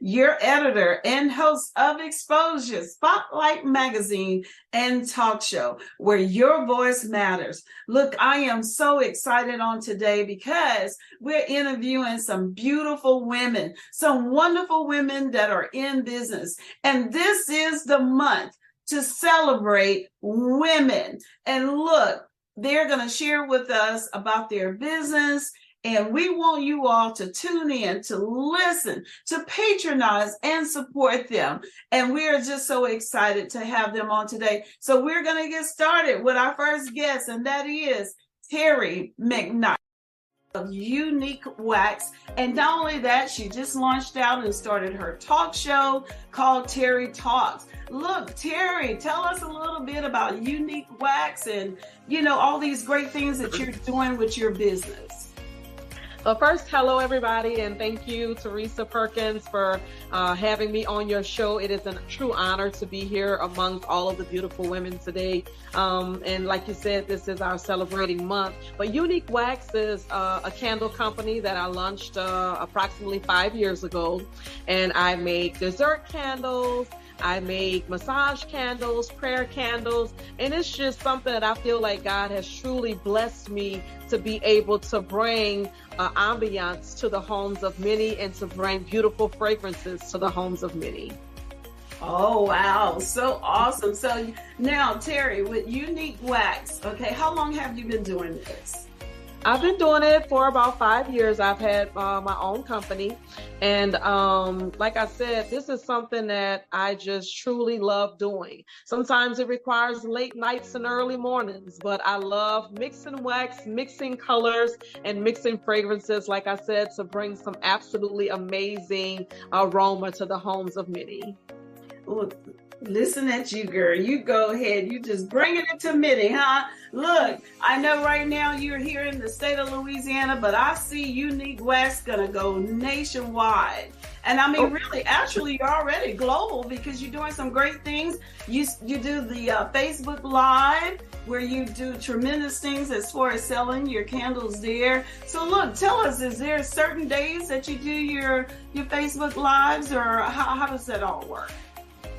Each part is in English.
your editor and host of Exposure, Spotlight Magazine, and talk show where your voice matters. Look, I am so excited on today because we're interviewing some beautiful women, some wonderful women that are in business. And this is the month to celebrate women. And look, they're going to share with us about their business. And we want you all to tune in, to listen, to patronize and support them. And we are just so excited to have them on today. So we're going to get started with our first guest, and that is Terry McKnight of Unique Wax. And not only that, she just launched out and started her talk show called Terry Talks. Look, Terry, tell us a little bit about Unique Wax and, you know, all these great things that you're doing with your business. Well, first, hello everybody, and thank you, Teresa Perkins, for uh, having me on your show. It is a true honor to be here amongst all of the beautiful women today. Um, and like you said, this is our celebrating month. But Unique Wax is uh, a candle company that I launched uh, approximately five years ago, and I make dessert candles. I make massage candles, prayer candles, and it's just something that I feel like God has truly blessed me to be able to bring uh, ambiance to the homes of many and to bring beautiful fragrances to the homes of many. Oh, wow. So awesome. So now, Terry, with Unique Wax, okay, how long have you been doing this? I've been doing it for about five years. I've had uh, my own company. And um, like I said, this is something that I just truly love doing. Sometimes it requires late nights and early mornings, but I love mixing wax, mixing colors, and mixing fragrances, like I said, to bring some absolutely amazing aroma to the homes of many. Look, listen at you, girl. You go ahead. You just bringing it to Mitty, huh? Look, I know right now you're here in the state of Louisiana, but I see Unique Wax gonna go nationwide. And I mean, oh. really, actually, you're already global because you're doing some great things. You you do the uh, Facebook Live where you do tremendous things as far as selling your candles there. So look, tell us, is there certain days that you do your your Facebook Lives, or how, how does that all work?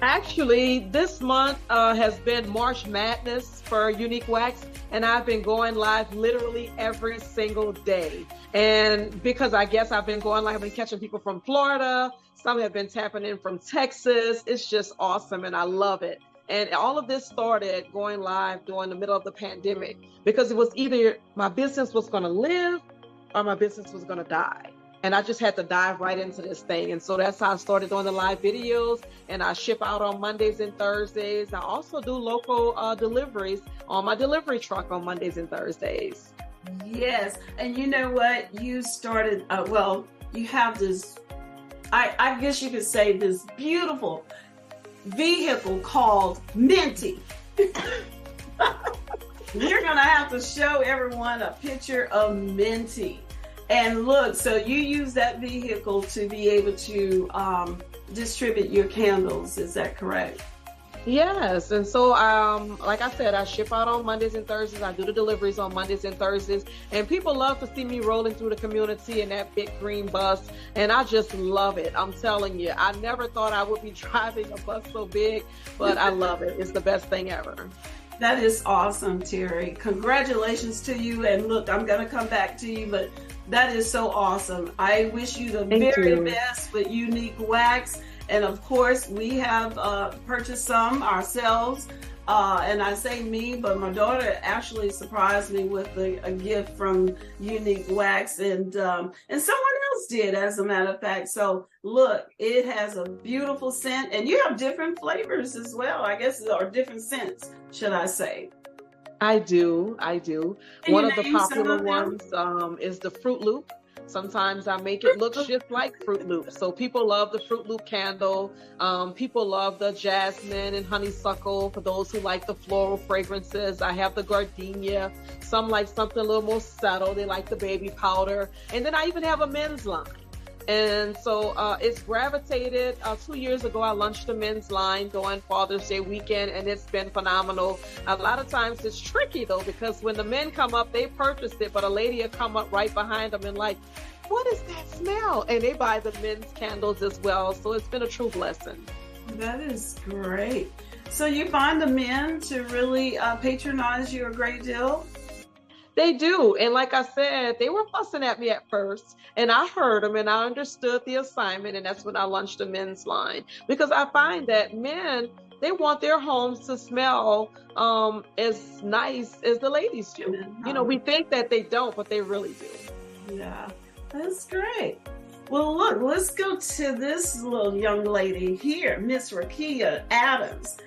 Actually, this month uh, has been March Madness for Unique Wax, and I've been going live literally every single day. And because I guess I've been going live, I've been catching people from Florida, some have been tapping in from Texas. It's just awesome, and I love it. And all of this started going live during the middle of the pandemic because it was either my business was going to live or my business was going to die and I just had to dive right into this thing. And so that's how I started doing the live videos. And I ship out on Mondays and Thursdays. I also do local uh, deliveries on my delivery truck on Mondays and Thursdays. Yes, and you know what? You started. Uh, well, you have this. I, I guess you could say this beautiful vehicle called Minty. You're gonna have to show everyone a picture of Minty. And look, so you use that vehicle to be able to um, distribute your candles. Is that correct? Yes, and so um, like I said, I ship out on Mondays and Thursdays. I do the deliveries on Mondays and Thursdays, and people love to see me rolling through the community in that big green bus, and I just love it. I'm telling you, I never thought I would be driving a bus so big, but I love it. It's the best thing ever. That is awesome, Terry. Congratulations to you. And look, I'm going to come back to you, but that is so awesome. I wish you the Thank very you. best with Unique Wax. And of course, we have uh, purchased some ourselves. Uh, and I say me, but my daughter actually surprised me with a, a gift from Unique Wax, and um, and someone else did, as a matter of fact. So look, it has a beautiful scent, and you have different flavors as well. I guess or different scents, should I say? I do. I do. Can One of the popular ones um, is the Fruit Loop. Sometimes I make it look just like Fruit Loop. So people love the Fruit Loop candle. Um, people love the jasmine and honeysuckle for those who like the floral fragrances. I have the gardenia. Some like something a little more subtle. They like the baby powder. And then I even have a men's line. And so uh, it's gravitated. Uh, two years ago, I launched the men's line during Father's Day weekend, and it's been phenomenal. A lot of times it's tricky though, because when the men come up, they purchased it, but a lady will come up right behind them and like, what is that smell? And they buy the men's candles as well. So it's been a true blessing. That is great. So you find the men to really uh, patronize you a great deal? They do. And like I said, they were fussing at me at first. And I heard them and I understood the assignment. And that's when I launched a men's line. Because I find that men, they want their homes to smell um, as nice as the ladies do. You know, we think that they don't, but they really do. Yeah, that's great. Well, look, let's go to this little young lady here, Miss Rakia Adams.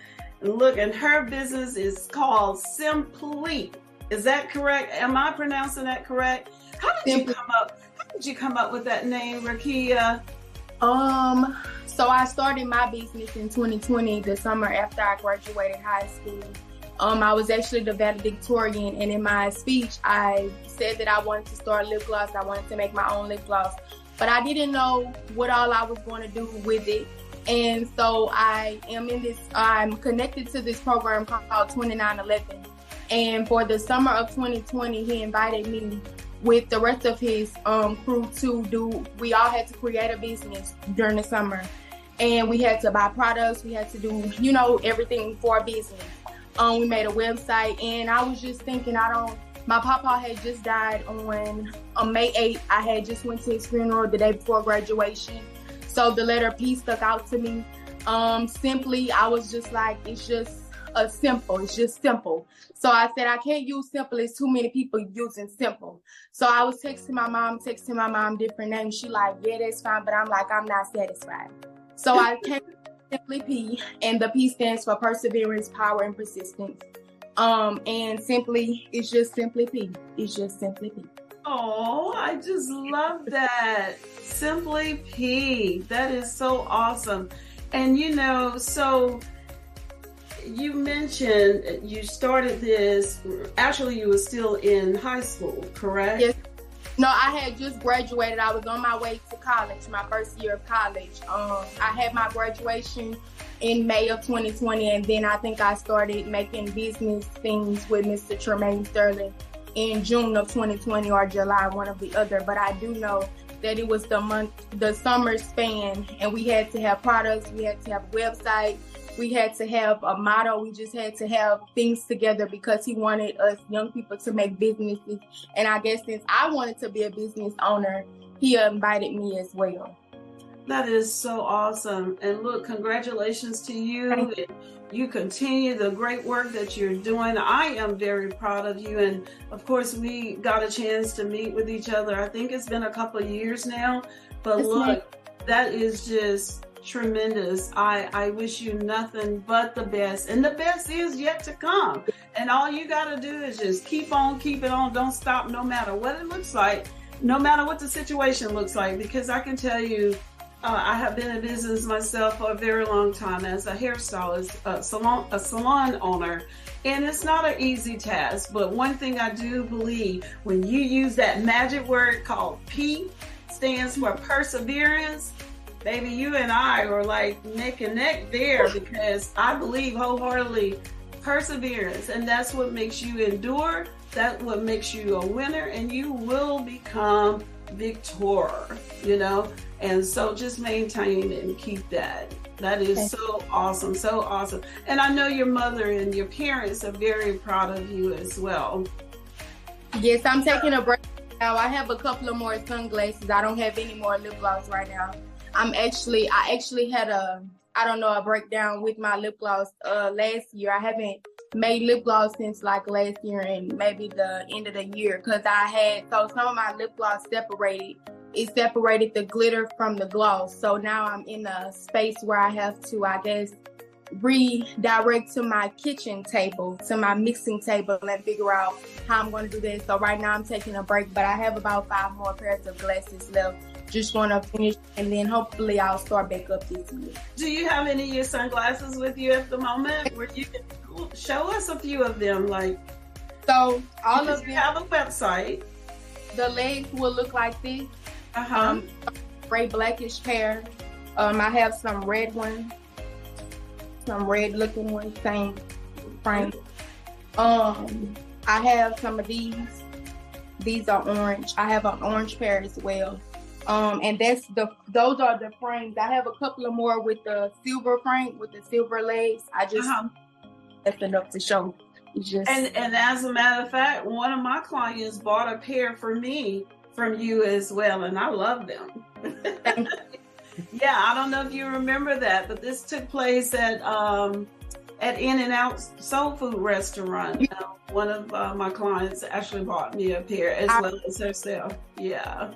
Look, and her business is called Simply. Is that correct? Am I pronouncing that correct? How did you come up? How did you come up with that name, Rakia? Um, so I started my business in 2020, the summer after I graduated high school. Um, I was actually the valedictorian, and in my speech, I said that I wanted to start lip gloss. I wanted to make my own lip gloss, but I didn't know what all I was going to do with it. And so I am in this, I'm connected to this program called 2911. And for the summer of 2020, he invited me with the rest of his um, crew to do, we all had to create a business during the summer. And we had to buy products, we had to do, you know, everything for a business. Um, we made a website, and I was just thinking, I don't, my papa had just died on, on May 8th. I had just went to his funeral the day before graduation so the letter P stuck out to me. Um, simply, I was just like, it's just a simple. It's just simple. So I said, I can't use simple. It's too many people using simple. So I was texting my mom, texting my mom different names. She like, yeah, that's fine. But I'm like, I'm not satisfied. So I came simply P, and the P stands for perseverance, power, and persistence. Um, and simply, it's just simply P. It's just simply P. Oh, I just love that. Simply P. That is so awesome. And you know, so you mentioned you started this actually you were still in high school, correct? Yes. No, I had just graduated. I was on my way to college, my first year of college. Um, I had my graduation in May of 2020, and then I think I started making business things with Mr. Tremaine Sterling in June of 2020 or July, one of the other. But I do know that it was the month, the summer span, and we had to have products, we had to have website, we had to have a motto, we just had to have things together because he wanted us young people to make businesses. And I guess since I wanted to be a business owner, he invited me as well. That is so awesome. And look, congratulations to you. You You continue the great work that you're doing. I am very proud of you. And of course, we got a chance to meet with each other. I think it's been a couple of years now. But look, that is just tremendous. I, I wish you nothing but the best. And the best is yet to come. And all you got to do is just keep on, keep it on. Don't stop no matter what it looks like, no matter what the situation looks like. Because I can tell you, uh, I have been in business myself for a very long time as a hairstylist, a salon, a salon owner, and it's not an easy task. But one thing I do believe when you use that magic word called P, stands for perseverance. Baby, you and I are like neck and neck there because I believe wholeheartedly perseverance, and that's what makes you endure. That's what makes you a winner, and you will become victor. You know, and so just maintain and keep that. That is so awesome, so awesome. And I know your mother and your parents are very proud of you as well. Yes, I'm taking a break now. I have a couple of more sunglasses. I don't have any more lip gloss right now. I'm actually, I actually had a, I don't know, a breakdown with my lip gloss uh, last year. I haven't made lip gloss since like last year and maybe the end of the year because I had, so some of my lip gloss separated it separated the glitter from the gloss. So now I'm in a space where I have to, I guess, redirect to my kitchen table, to my mixing table, and figure out how I'm going to do this. So right now I'm taking a break, but I have about five more pairs of glasses left. Just want to finish, and then hopefully I'll start back up this year. Do you have any of your sunglasses with you at the moment, where you can show us a few of them? Like, so all of you have a website. The legs will look like this. Uh-huh. Um, gray blackish hair. Um, I have some red ones, some red looking ones, same frame. Um, I have some of these. These are orange. I have an orange pair as well. Um, and that's the those are the frames. I have a couple of more with the silver frame with the silver legs. I just uh-huh. that's enough to show. Just and and as a matter of fact, one of my clients bought a pair for me from you as well, and I love them. yeah, I don't know if you remember that, but this took place at um, at In and Out Soul Food Restaurant. Uh, one of uh, my clients actually bought me a pair as well as herself. Yeah,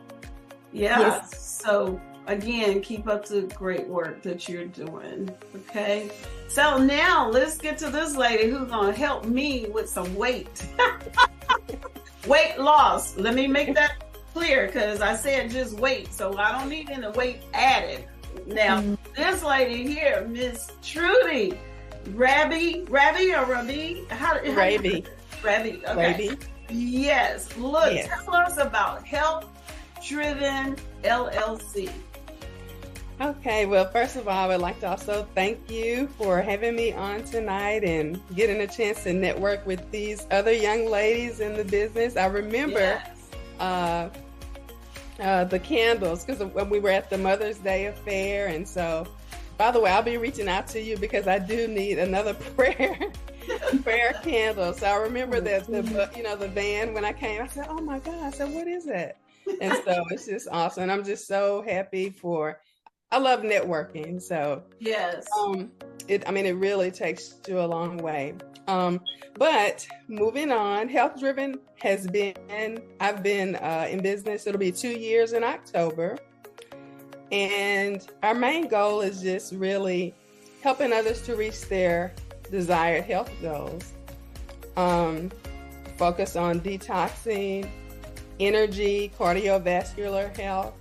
yeah. Yes. So again, keep up the great work that you're doing. Okay. So now let's get to this lady who's gonna help me with some weight. weight loss. Let me make that clear because I said just weight, so I don't need any weight added. Now, mm-hmm. this lady here, Miss Trudi, Rabby, Rabby or Rabby? How, how Rabby. Rabby. Okay. Rabby. Yes. Look, yes. tell us about Health Driven LLC. Okay, well, first of all, I would like to also thank you for having me on tonight and getting a chance to network with these other young ladies in the business. I remember yes. uh, uh, the candles because when we were at the Mother's Day affair, and so. By the way, I'll be reaching out to you because I do need another prayer prayer candle. So I remember that the you know the van when I came, I said, "Oh my God!" I said, "What is it?" And so it's just awesome. And I'm just so happy for I love networking. So yes, um, it. I mean, it really takes you a long way. Um, but moving on, health driven has been. I've been uh, in business. It'll be two years in October, and our main goal is just really helping others to reach their desired health goals. Um, focus on detoxing, energy, cardiovascular health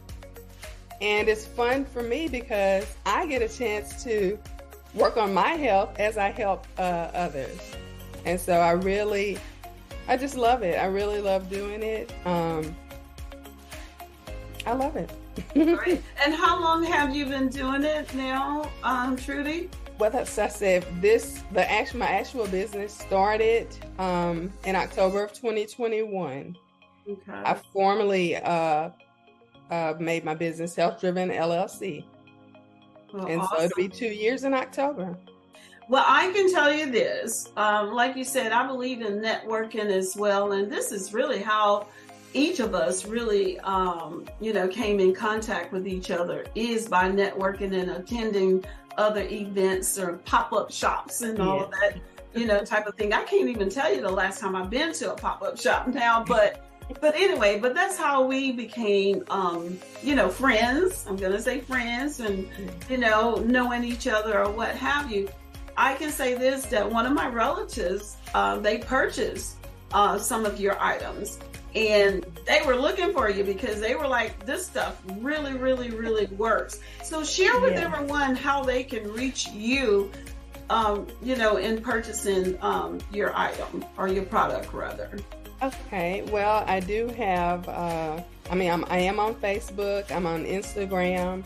and it's fun for me because I get a chance to work on my health as I help uh, others. And so I really, I just love it. I really love doing it. Um, I love it. Great. And how long have you been doing it now, um, Trudi? Well, that's I said. This the actual my actual business started um, in October of 2021. Okay. I formally uh, uh, made my business Health Driven LLC. Well, and awesome. so it'll be two years in October. Well, I can tell you this. Um, like you said, I believe in networking as well. And this is really how each of us really, um, you know, came in contact with each other is by networking and attending other events or pop up shops and all yeah. of that, you know, type of thing. I can't even tell you the last time I've been to a pop up shop now, but but anyway, but that's how we became, um, you know, friends. I'm going to say friends and, you know, knowing each other or what have you. I can say this that one of my relatives, uh, they purchased uh, some of your items and they were looking for you because they were like, this stuff really, really, really works. So share with yeah. everyone how they can reach you, um, you know, in purchasing um, your item or your product rather. Okay, well, I do have. Uh, I mean, I'm, I am on Facebook. I'm on Instagram.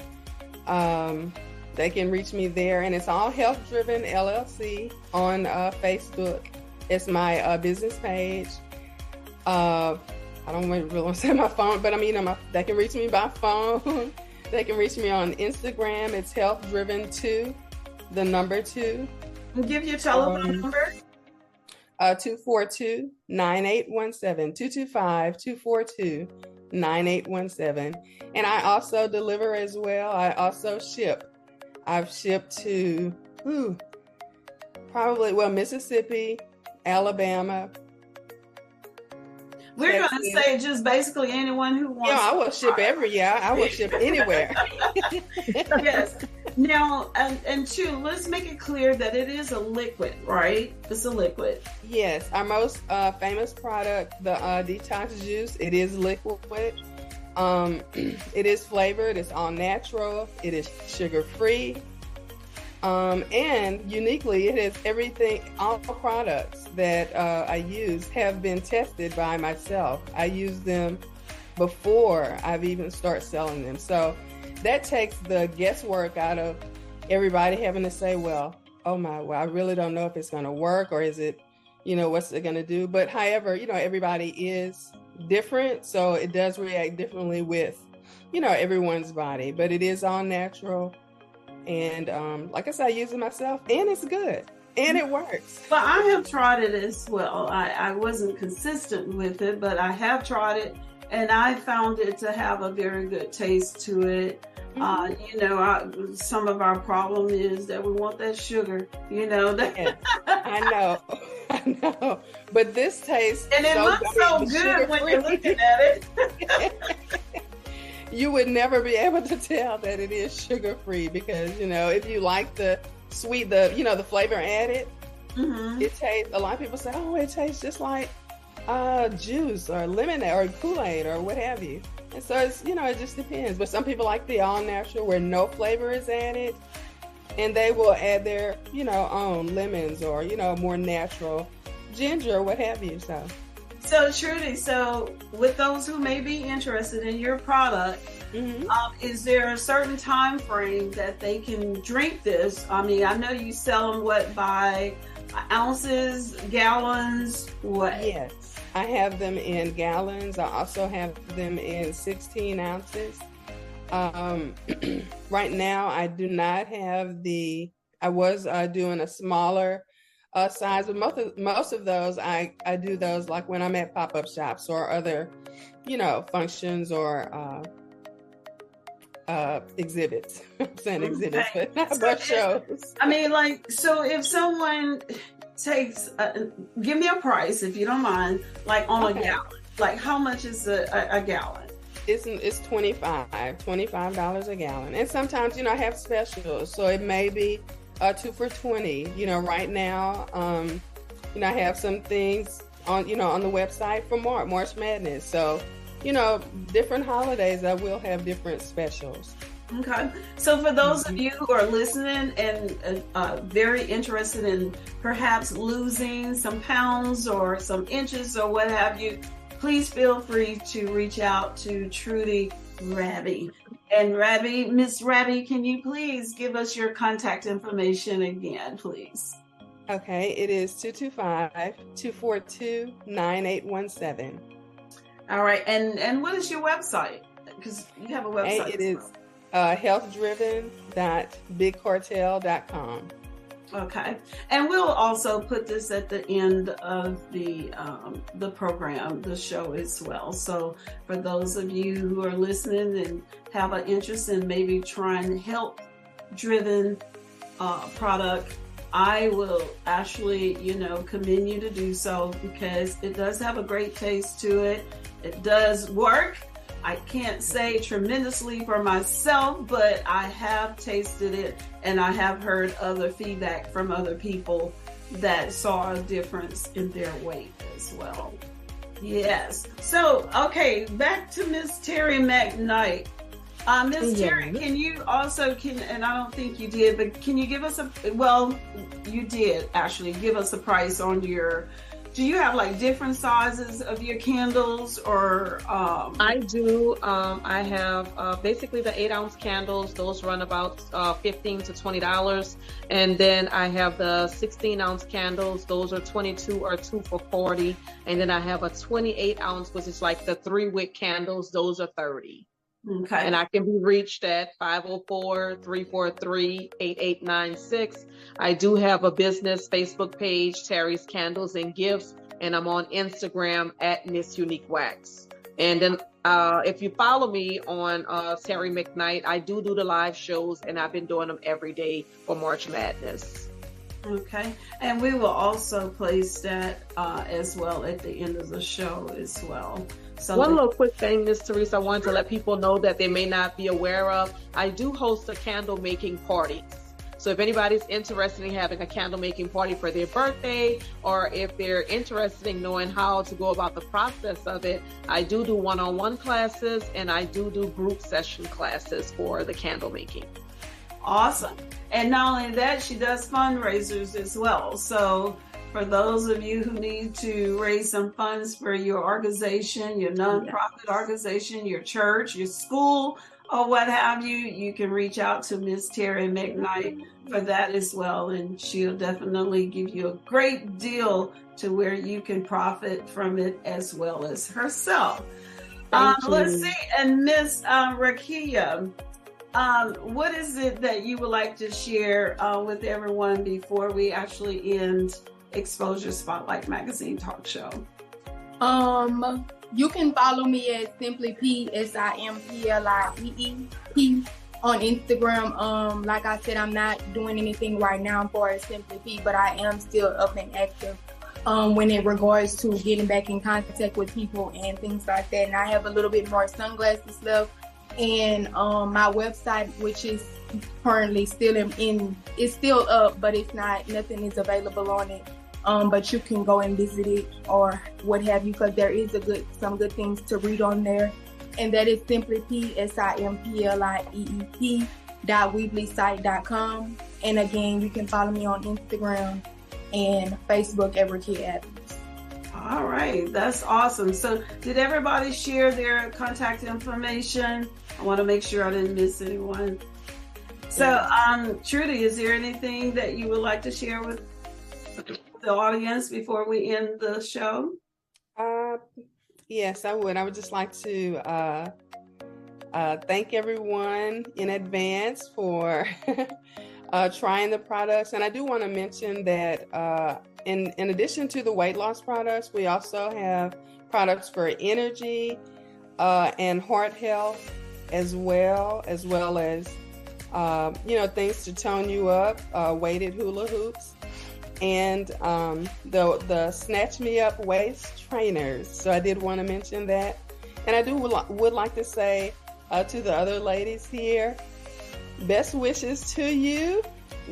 Um, they can reach me there, and it's all Health Driven LLC on uh, Facebook. It's my uh, business page. Uh, I don't really want to say my phone, but I mean, my, they can reach me by phone. they can reach me on Instagram. It's Health Driven Two, the number two. give your telephone um, number. Uh, 242 9817 225 242 9817. And I also deliver as well. I also ship. I've shipped to, ooh, probably, well, Mississippi, Alabama, we're going to say just basically anyone who wants. Yeah, I will ship every year. I will ship anywhere. yes. Now, and, and two, let's make it clear that it is a liquid, right? It's a liquid. Yes. Our most uh, famous product, the uh, detox juice, it is liquid. Um, it is flavored. It's all natural. It is sugar free. Um, and uniquely, it has everything, all products that uh, I use have been tested by myself. I use them before I've even start selling them. So that takes the guesswork out of everybody having to say, well, oh my, well, I really don't know if it's going to work or is it, you know, what's it going to do? But however, you know, everybody is different. So it does react differently with you know, everyone's body, but it is all natural. And um, like I said, I use it myself and it's good and it works. But I have tried it as well. I, I wasn't consistent with it, but I have tried it and I found it to have a very good taste to it. Uh, mm-hmm. Uh, you know, I, some of our problem is that we want that sugar. You know, that yeah, I know, I know. But this tastes and it so looks so good when you're looking at it. you would never be able to tell that it is sugar free because you know if you like the sweet, the you know the flavor added, mm-hmm. it tastes. A lot of people say, "Oh, it tastes just like uh, juice or lemonade or Kool Aid or what have you." And so it's you know it just depends. But some people like the all natural where no flavor is added, and they will add their you know own lemons or you know more natural ginger or what have you. So. So Trudi, so with those who may be interested in your product, mm-hmm. um, is there a certain time frame that they can drink this? I mean, I know you sell them what by ounces, gallons, what? Yes. I have them in gallons. I also have them in 16 ounces. Um, right now, I do not have the. I was uh, doing a smaller uh, size, but most of most of those I I do those like when I'm at pop up shops or other, you know, functions or uh, uh, exhibits. I'm saying exhibits, but not so shows. I mean, like, so if someone takes, a, give me a price if you don't mind, like on okay. a gallon. Like, how much is a, a, a gallon? It's it's 25 $25 a gallon. And sometimes, you know, I have specials. So it may be uh, two for 20. You know, right now, um, you know, I have some things on, you know, on the website for March, March Madness. So, you know, different holidays, I will have different specials. Okay. So, for those of you who are listening and uh, very interested in perhaps losing some pounds or some inches or what have you, please feel free to reach out to Trudi Raby. And Raby, Miss Raby, can you please give us your contact information again, please? Okay, it is 225 242 9817. All right, and and what is your website? Because you have a website. It is uh, healthdriven.bigcartel.com. Okay, and we'll also put this at the end of the um, the program, the show as well. So for those of you who are listening and have an interest in maybe trying health driven uh, product, I will actually, you know, commend you to do so because it does have a great taste to it. It does work I can't say tremendously for myself, but I have tasted it and I have heard other feedback from other people that saw a difference in their weight as well. Yes. So, okay, back to Miss Terry McKnight. Uh, Miss yeah. Terry, can you also can and I don't think you did, but can you give us a well, you did actually give us a price on your do you have like different sizes of your candles or um... i do um, i have uh, basically the eight ounce candles those run about uh, 15 to 20 dollars. And then i have the 16 ounce candles those are 22 or 2 for 40 and then i have a 28 ounce which is like the three wick candles those are 30 Okay. And I can be reached at 504 343 8896. I do have a business Facebook page, Terry's Candles and Gifts, and I'm on Instagram at Miss Unique Wax. And then uh, if you follow me on uh, Terry McKnight, I do do the live shows, and I've been doing them every day for March Madness. Okay, and we will also place that uh, as well at the end of the show as well. So One little quick thing, Miss Teresa, I wanted to let people know that they may not be aware of. I do host a candle making party. So if anybody's interested in having a candle making party for their birthday, or if they're interested in knowing how to go about the process of it, I do do one-on-one classes and I do do group session classes for the candle making. Awesome. And not only that, she does fundraisers as well. So for those of you who need to raise some funds for your organization, your nonprofit organization, your church, your school, or what have you, you can reach out to Miss Terry McKnight for that as well. And she'll definitely give you a great deal to where you can profit from it as well as herself. Um, let's see. And Miss uh, Rakia, um, what is it that you would like to share uh, with everyone before we actually end Exposure Spotlight Magazine Talk Show? Um, you can follow me at Simply P S I M P L I E E P on Instagram. Um, like I said, I'm not doing anything right now for Simply P, but I am still up and active. Um, when it regards to getting back in contact with people and things like that, and I have a little bit more sunglasses left, and um, my website, which is currently still in, in, it's still up, but it's not nothing is available on it. Um, but you can go and visit it or what have you, because there is a good some good things to read on there, and that is simply p s i m p l i e e p dot weeblysite.com. And again, you can follow me on Instagram and Facebook at Rakia Adams. All right, that's awesome. So, did everybody share their contact information? I want to make sure I didn't miss anyone. So, um, Trudi, is there anything that you would like to share with the audience before we end the show? Uh, yes, I would. I would just like to uh, uh, thank everyone in advance for uh, trying the products. And I do want to mention that uh, in, in addition to the weight loss products, we also have products for energy uh, and heart health as well, as well as, uh, you know, things to tone you up, uh, weighted hula hoops. And um, the the Snatch Me Up waist trainers. So I did want to mention that, and I do would, would like to say uh, to the other ladies here, best wishes to you.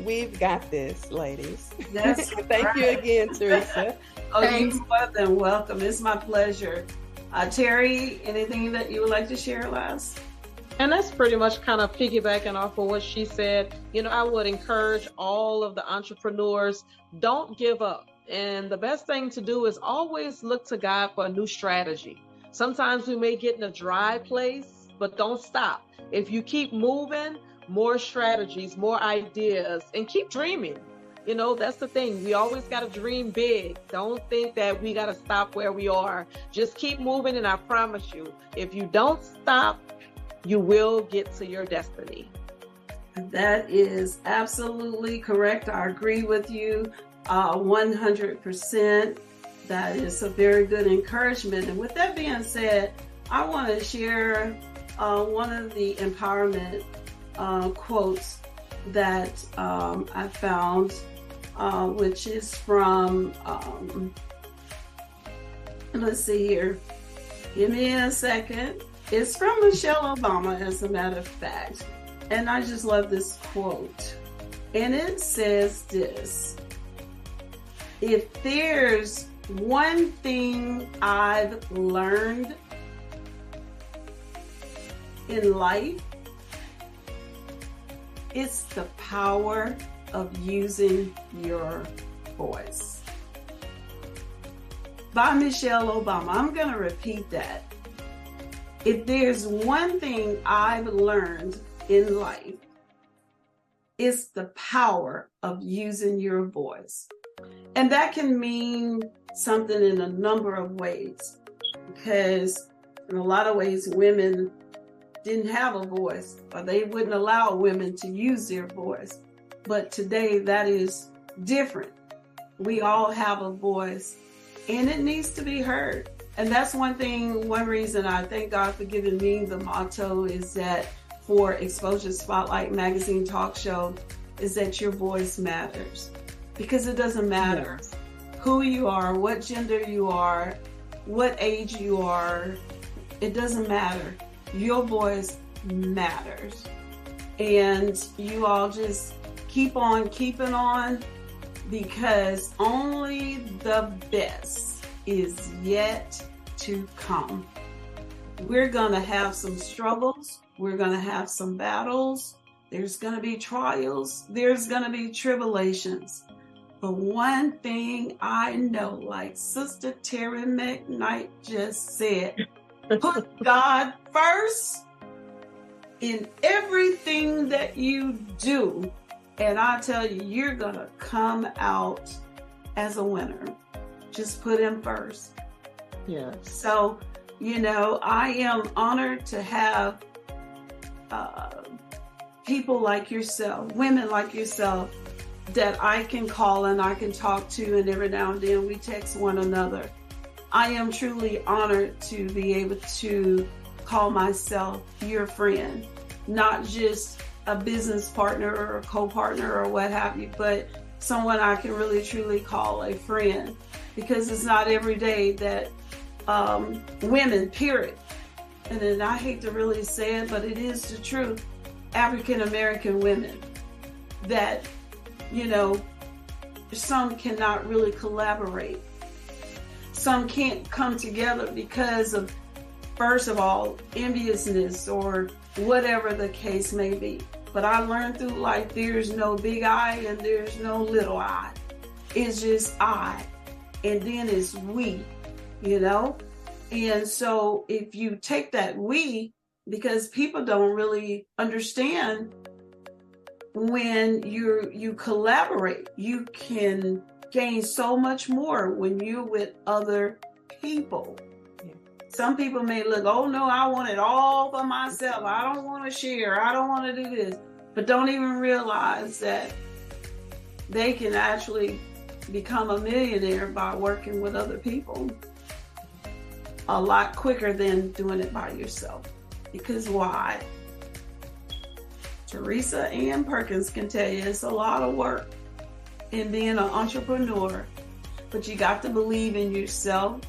We've got this, ladies. That's Thank right. you again, Teresa. Oh, Thanks. you're more than welcome. It's my pleasure. Uh, Terry, anything that you would like to share last? And that's pretty much kind of piggybacking off of what she said. You know, I would encourage all of the entrepreneurs don't give up. And the best thing to do is always look to God for a new strategy. Sometimes we may get in a dry place, but don't stop. If you keep moving, more strategies, more ideas, and keep dreaming. You know, that's the thing. We always got to dream big. Don't think that we got to stop where we are. Just keep moving, and I promise you, if you don't stop, you will get to your destiny. That is absolutely correct. I agree with you uh, 100%. That is a very good encouragement. And with that being said, I want to share uh, one of the empowerment uh, quotes that um, I found, uh, which is from, um, let's see here. Give me a second. It's from Michelle Obama, as a matter of fact. And I just love this quote. And it says this If there's one thing I've learned in life, it's the power of using your voice. By Michelle Obama. I'm going to repeat that. If there's one thing I've learned in life, it's the power of using your voice. And that can mean something in a number of ways because, in a lot of ways, women didn't have a voice or they wouldn't allow women to use their voice. But today, that is different. We all have a voice and it needs to be heard. And that's one thing, one reason I thank God for giving me the motto is that for Exposure Spotlight Magazine Talk Show is that your voice matters because it doesn't matter who you are, what gender you are, what age you are. It doesn't matter. Your voice matters. And you all just keep on keeping on because only the best is yet to come. We're going to have some struggles. We're going to have some battles. There's going to be trials. There's going to be tribulations. But one thing I know, like Sister Terry McKnight just said, put God first in everything that you do. And I tell you, you're going to come out as a winner. Just put him first. Yes. So You know, I am honored to have uh, people like yourself, women like yourself, that I can call and I can talk to, and every now and then we text one another. I am truly honored to be able to call myself your friend, not just a business partner or a co partner or what have you, but someone I can really truly call a friend because it's not every day that um, women, period, and then I hate to really say it, but it is the truth, African American women that, you know, some cannot really collaborate. Some can't come together because of, first of all, enviousness or whatever the case may be. But I learned through life there's no big I and there's no little I. It's just I. And then it's we, you know? And so if you take that we, because people don't really understand when you you collaborate, you can gain so much more when you're with other people. Some people may look, oh no, I want it all for myself. I don't want to share. I don't want to do this. But don't even realize that they can actually become a millionaire by working with other people a lot quicker than doing it by yourself. Because why? Teresa Ann Perkins can tell you it's a lot of work in being an entrepreneur, but you got to believe in yourself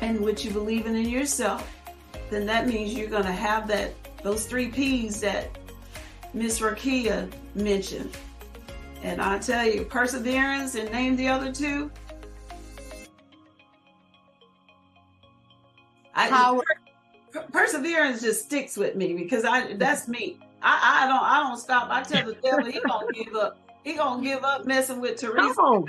and what you believe in yourself, then that means you're to have that those three P's that Miss Rakia mentioned. And I tell you, perseverance and name the other two. I, per- perseverance just sticks with me because I that's me. I, I don't I don't stop. I tell the devil he gonna give up. He gonna give up messing with Teresa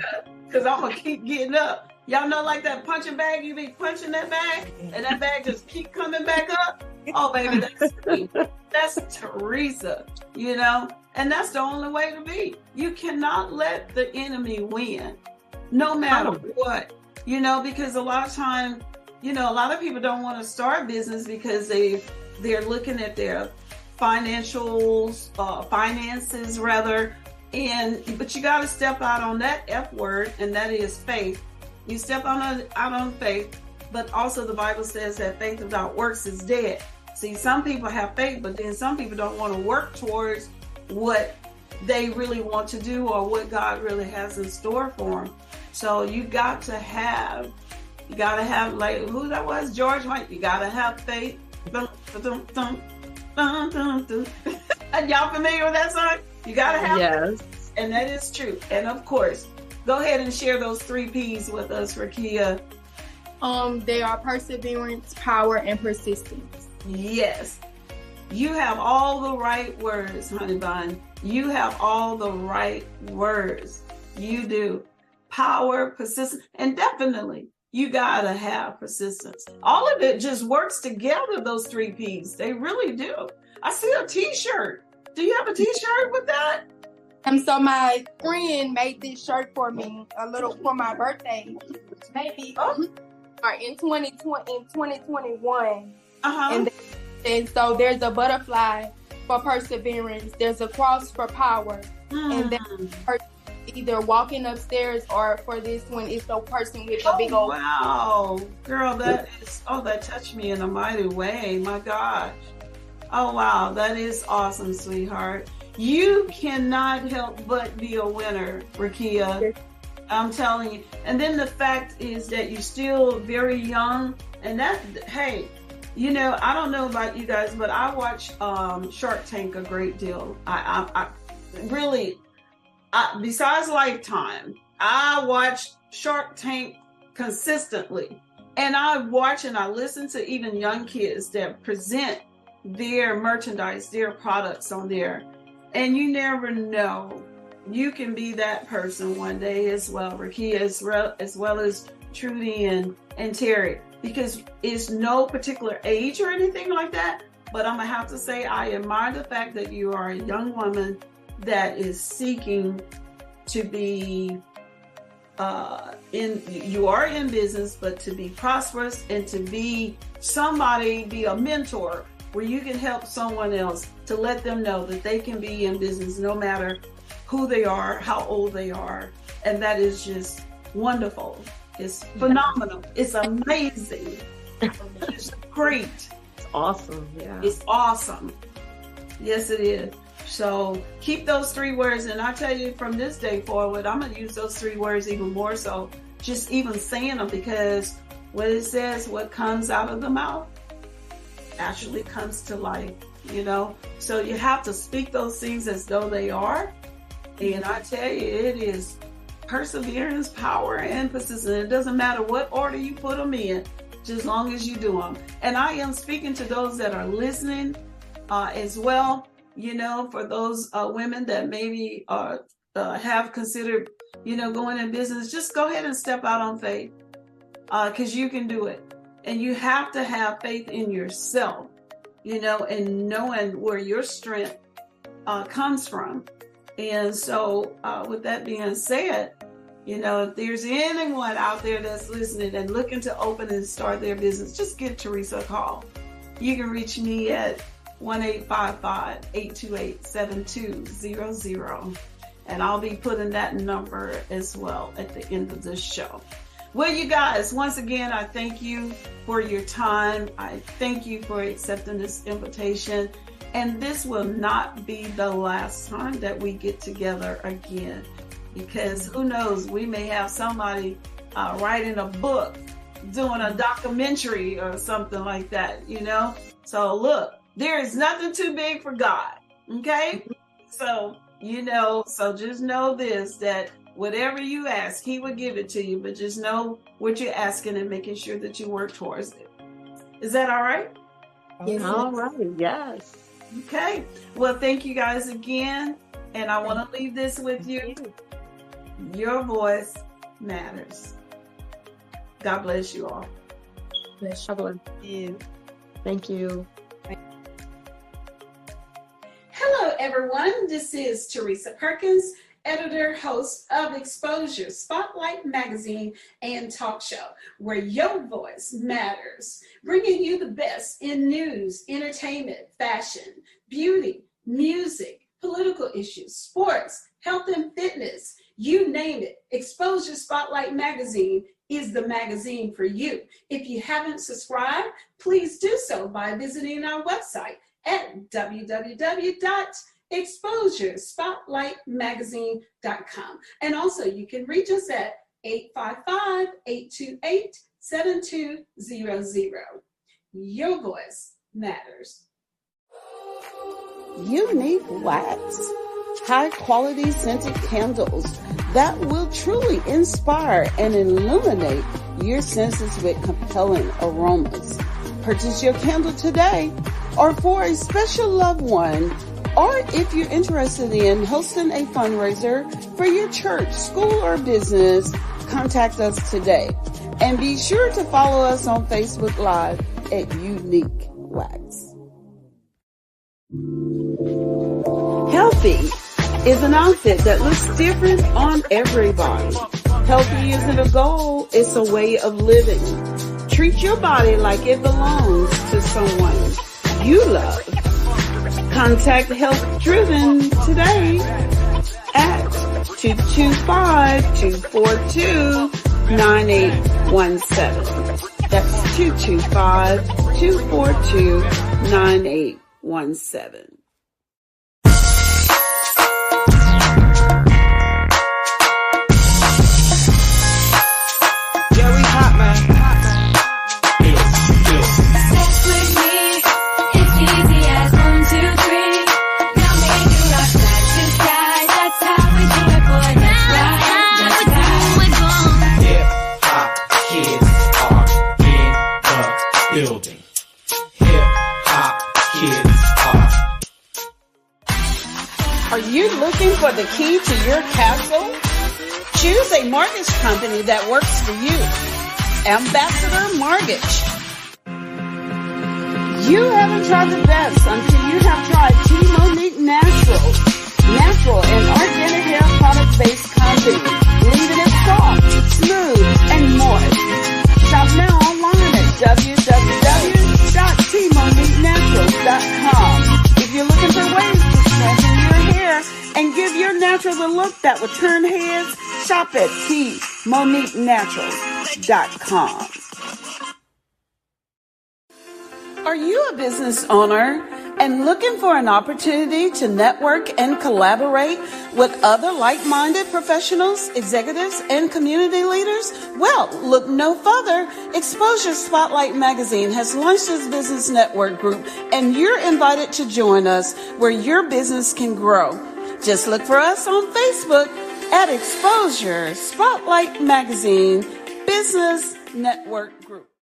because I'm gonna keep getting up. Y'all know like that punching bag, you be punching that bag, and that bag just keep coming back up. Oh baby, that's me. That's Teresa, you know? And that's the only way to be. You cannot let the enemy win, no matter what. You know, because a lot of time, you know, a lot of people don't want to start business because they they're looking at their financials, uh, finances rather, and but you got to step out on that F word, and that is faith. You step on a, out on faith, but also the Bible says that faith without works is dead. See, some people have faith, but then some people don't want to work towards what they really want to do or what God really has in store for them. So you got to have, you got to have like who that was, George White. You got to have faith. Dun, dun, dun, dun, dun, dun. And y'all familiar with that song? You got to have Yes. and that is true. And of course, go ahead and share those three P's with us, Rakia. Um, they are perseverance, power, and persistence. Yes. You have all the right words, honey bun. You have all the right words. You do. Power, persistence, and definitely you gotta have persistence. All of it just works together, those three P's. They really do. I see a t-shirt. Do you have a t-shirt with that? And so my friend made this shirt for me a little for my birthday, maybe Oh. or in 2020 in 2021. Uh-huh. And and so there's a butterfly for perseverance. There's a cross for power. and then- Hmm. Either walking upstairs or for this one, it's the person with a Oh, big old. wow, girl, that is oh, that touched me in a mighty way. My gosh. Oh wow, that is awesome, sweetheart. You cannot help but be a winner, Rakia. I'm telling you. And then the fact is that you're still very young, and that hey, you know, I don't know about you guys, but I watch um, Shark Tank a great deal. I, I, I really, I, besides Lifetime, I watch Shark Tank consistently. And I watch and I listen to even young kids that present their merchandise, their products on there. And you never know. You can be that person one day as well, Rakia, as, re- as well as Trudi and, and Terry, because it's no particular age or anything like that. But I'm to have to say, I admire the fact that you are a young woman that is seeking to be uh, in you are in business, but to be prosperous and to be somebody, be a mentor where you can help someone else to let them know that they can be in business no matter who they are, how old they are, and that is just wonderful. It's phenomenal. It's amazing. it's great. It's awesome. Yeah. It's awesome. Yes, it is. So keep those three words. And I tell you from this day forward, I'm going to use those three words even more so, just even saying them because what it says, what comes out of the mouth actually comes to life, you know? So you have to speak those things as though they are. And I tell you, it is perseverance, power, and it doesn't matter what order you put them in, just as long as you do them. And I am speaking to those that are listening uh, as well you know, for those uh, women that maybe uh, uh, have considered, you know, going in business, just go ahead and step out on faith because uh, you can do it. And you have to have faith in yourself, you know, and knowing where your strength uh, comes from. And so, uh, with that being said, you know, if there's anyone out there that's listening and looking to open and start their business, just give Teresa a call. You can reach me at 1-855-828-7200. And I'll be putting that number as well at the end of this show. Well, you guys, once again, I thank you for your time. I thank you for accepting this invitation. And this will not be the last time that we get together again. Because who knows, we may have somebody uh, writing a book, doing a documentary or something like that, you know? So look, there is nothing too big for God. Okay? So, you know, so just know this that whatever you ask, He will give it to you, but just know what you're asking and making sure that you work towards it. Is that all right? Yes. All right. Yes. Okay. Well, thank you guys again. And I want to leave this with you. Your voice matters. God bless you all. Bless you. Thank you. Hello, everyone. This is Teresa Perkins, editor, host of Exposure, Spotlight Magazine and Talk Show, where your voice matters, bringing you the best in news, entertainment, fashion, beauty, music, political issues, sports, health and fitness, you name it. Exposure Spotlight Magazine is the magazine for you. If you haven't subscribed, please do so by visiting our website at www.exposurespotlightmagazine.com. And also, you can reach us at 855 828 7200. Your voice matters. Unique Wax, high quality scented candles that will truly inspire and illuminate your senses with compelling aromas. Purchase your candle today or for a special loved one, or if you're interested in hosting a fundraiser for your church, school, or business, contact us today. And be sure to follow us on Facebook Live at Unique Wax. Healthy is an outfit that looks different on everybody. Healthy isn't a goal, it's a way of living. Treat your body like it belongs to someone you love. Contact Health Driven today at 225-242-9817. That's 225-242-9817. for the key to your castle? Choose a mortgage company that works for you. Ambassador Mortgage. You haven't tried the best until you have tried T-Monique Natural. Natural and organic hair product-based company. Leaving it soft, smooth, and moist. Shop now online at W that would turn heads? Shop at tmoniquenaturals.com. Are you a business owner and looking for an opportunity to network and collaborate with other like-minded professionals, executives, and community leaders? Well, look no further. Exposure Spotlight Magazine has launched its business network group and you're invited to join us where your business can grow. Just look for us on Facebook at Exposure Spotlight Magazine Business Network Group.